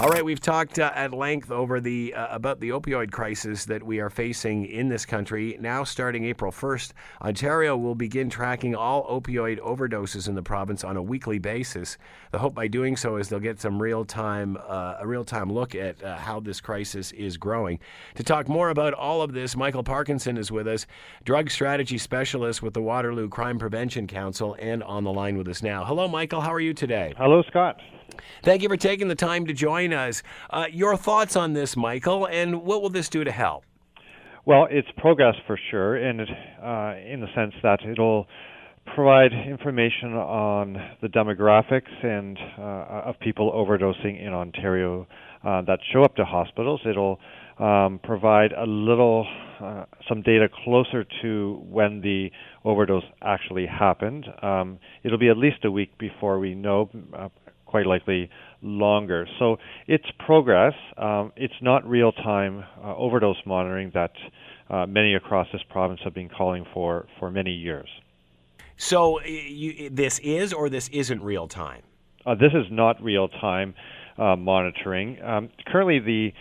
All right, we've talked uh, at length over the uh, about the opioid crisis that we are facing in this country. Now, starting April 1st, Ontario will begin tracking all opioid overdoses in the province on a weekly basis. The hope by doing so is they'll get some real time uh, a real time look at uh, how this crisis is growing. To talk more about all of this, Michael Parkinson is with us, drug strategy specialist with the Waterloo Crime Prevention Council, and on the line with us now. Hello, Michael. How are you today? Hello, Scott. Thank you for taking the time to join us. Uh, your thoughts on this, Michael, and what will this do to help? Well, it's progress for sure, in uh, in the sense that it'll provide information on the demographics and uh, of people overdosing in Ontario uh, that show up to hospitals. It'll um, provide a little uh, some data closer to when the overdose actually happened. Um, it'll be at least a week before we know, uh, quite likely longer. So it's progress. Um, it's not real time uh, overdose monitoring that uh, many across this province have been calling for for many years. So you, this is or this isn't real time? Uh, this is not real time uh, monitoring. Um, currently, the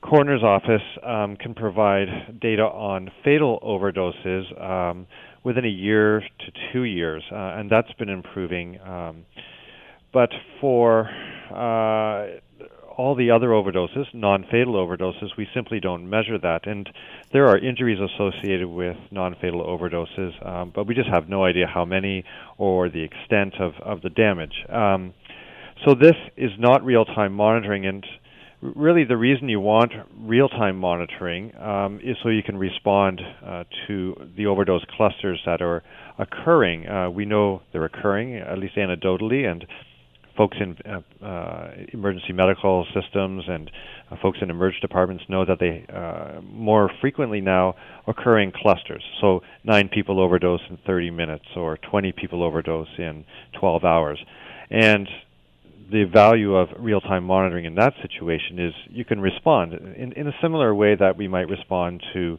coroner's office um, can provide data on fatal overdoses um, within a year to two years, uh, and that's been improving. But for uh, all the other overdoses, non fatal overdoses, we simply don't measure that. And there are injuries associated with non fatal overdoses, um, but we just have no idea how many or the extent of, of the damage. Um, so this is not real time monitoring. And really, the reason you want real time monitoring um, is so you can respond uh, to the overdose clusters that are occurring. Uh, we know they're occurring, at least anecdotally, and folks in uh, uh, emergency medical systems and uh, folks in emergency departments know that they uh, more frequently now occur in clusters. So nine people overdose in 30 minutes, or 20 people overdose in 12 hours, and the value of real-time monitoring in that situation is you can respond in, in a similar way that we might respond to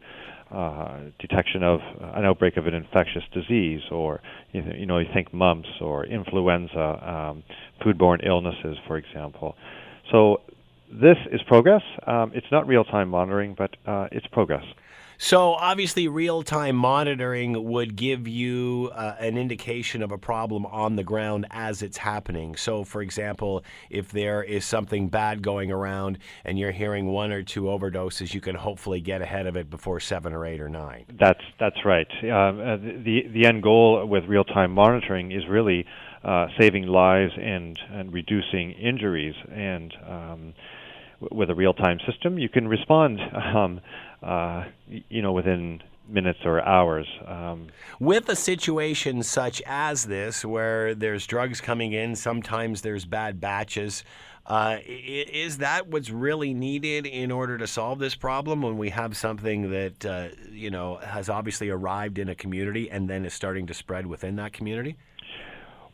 uh, detection of an outbreak of an infectious disease, or you know, you think mumps or influenza, um, foodborne illnesses, for example. So this is progress. Um, it's not real-time monitoring, but uh, it's progress. So obviously, real-time monitoring would give you uh, an indication of a problem on the ground as it's happening. So, for example, if there is something bad going around and you're hearing one or two overdoses, you can hopefully get ahead of it before seven or eight or nine. That's that's right. Um, uh, the the end goal with real-time monitoring is really uh, saving lives and and reducing injuries and um, with a real-time system, you can respond, um, uh, you know, within minutes or hours. Um, With a situation such as this, where there's drugs coming in, sometimes there's bad batches. Uh, is that what's really needed in order to solve this problem when we have something that uh, you know has obviously arrived in a community and then is starting to spread within that community?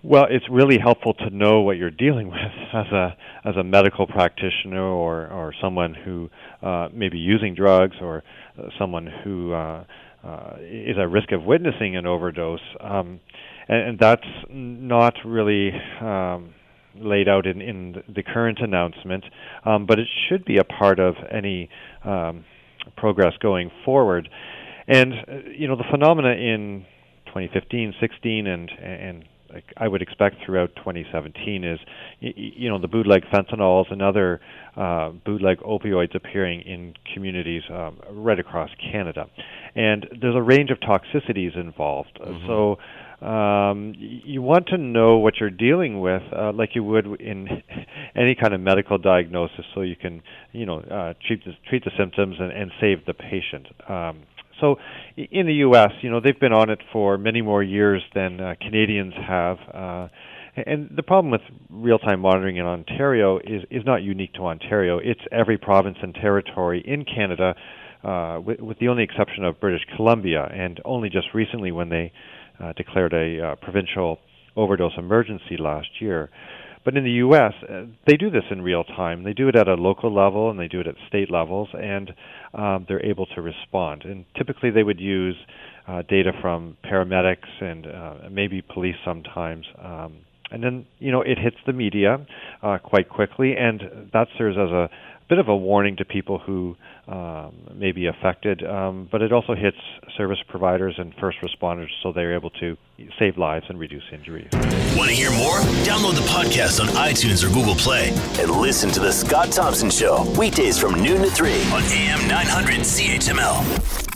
Well, it's really helpful to know what you're dealing with as a as a medical practitioner or or someone who uh, may be using drugs or uh, someone who uh, uh, is at risk of witnessing an overdose, um, and, and that's not really. Um, laid out in, in the current announcement, um, but it should be a part of any um, progress going forward. And uh, you know the phenomena in 2015, 16, and and I would expect throughout 2017 is, you know, the bootleg fentanyls and other uh, bootleg opioids appearing in communities um, right across Canada, and there's a range of toxicities involved. Mm-hmm. So. Um, you want to know what you're dealing with, uh, like you would in any kind of medical diagnosis, so you can, you know, uh, treat the, treat the symptoms and, and save the patient. Um, so in the U.S., you know, they've been on it for many more years than uh, Canadians have. Uh, and the problem with real-time monitoring in Ontario is is not unique to Ontario. It's every province and territory in Canada, uh, with, with the only exception of British Columbia, and only just recently when they uh, declared a uh, provincial overdose emergency last year. But in the U.S., uh, they do this in real time. They do it at a local level and they do it at state levels, and um, they're able to respond. And typically, they would use uh, data from paramedics and uh, maybe police sometimes, um, and then you know it hits the media uh, quite quickly, and that serves as a bit of a warning to people who um, may be affected. Um, but it also hits service providers and first responders, so they're able to save lives and reduce injuries. Want to hear more? Download the podcast on iTunes or Google Play and listen to the Scott Thompson Show weekdays from noon to three on AM 900 CHML.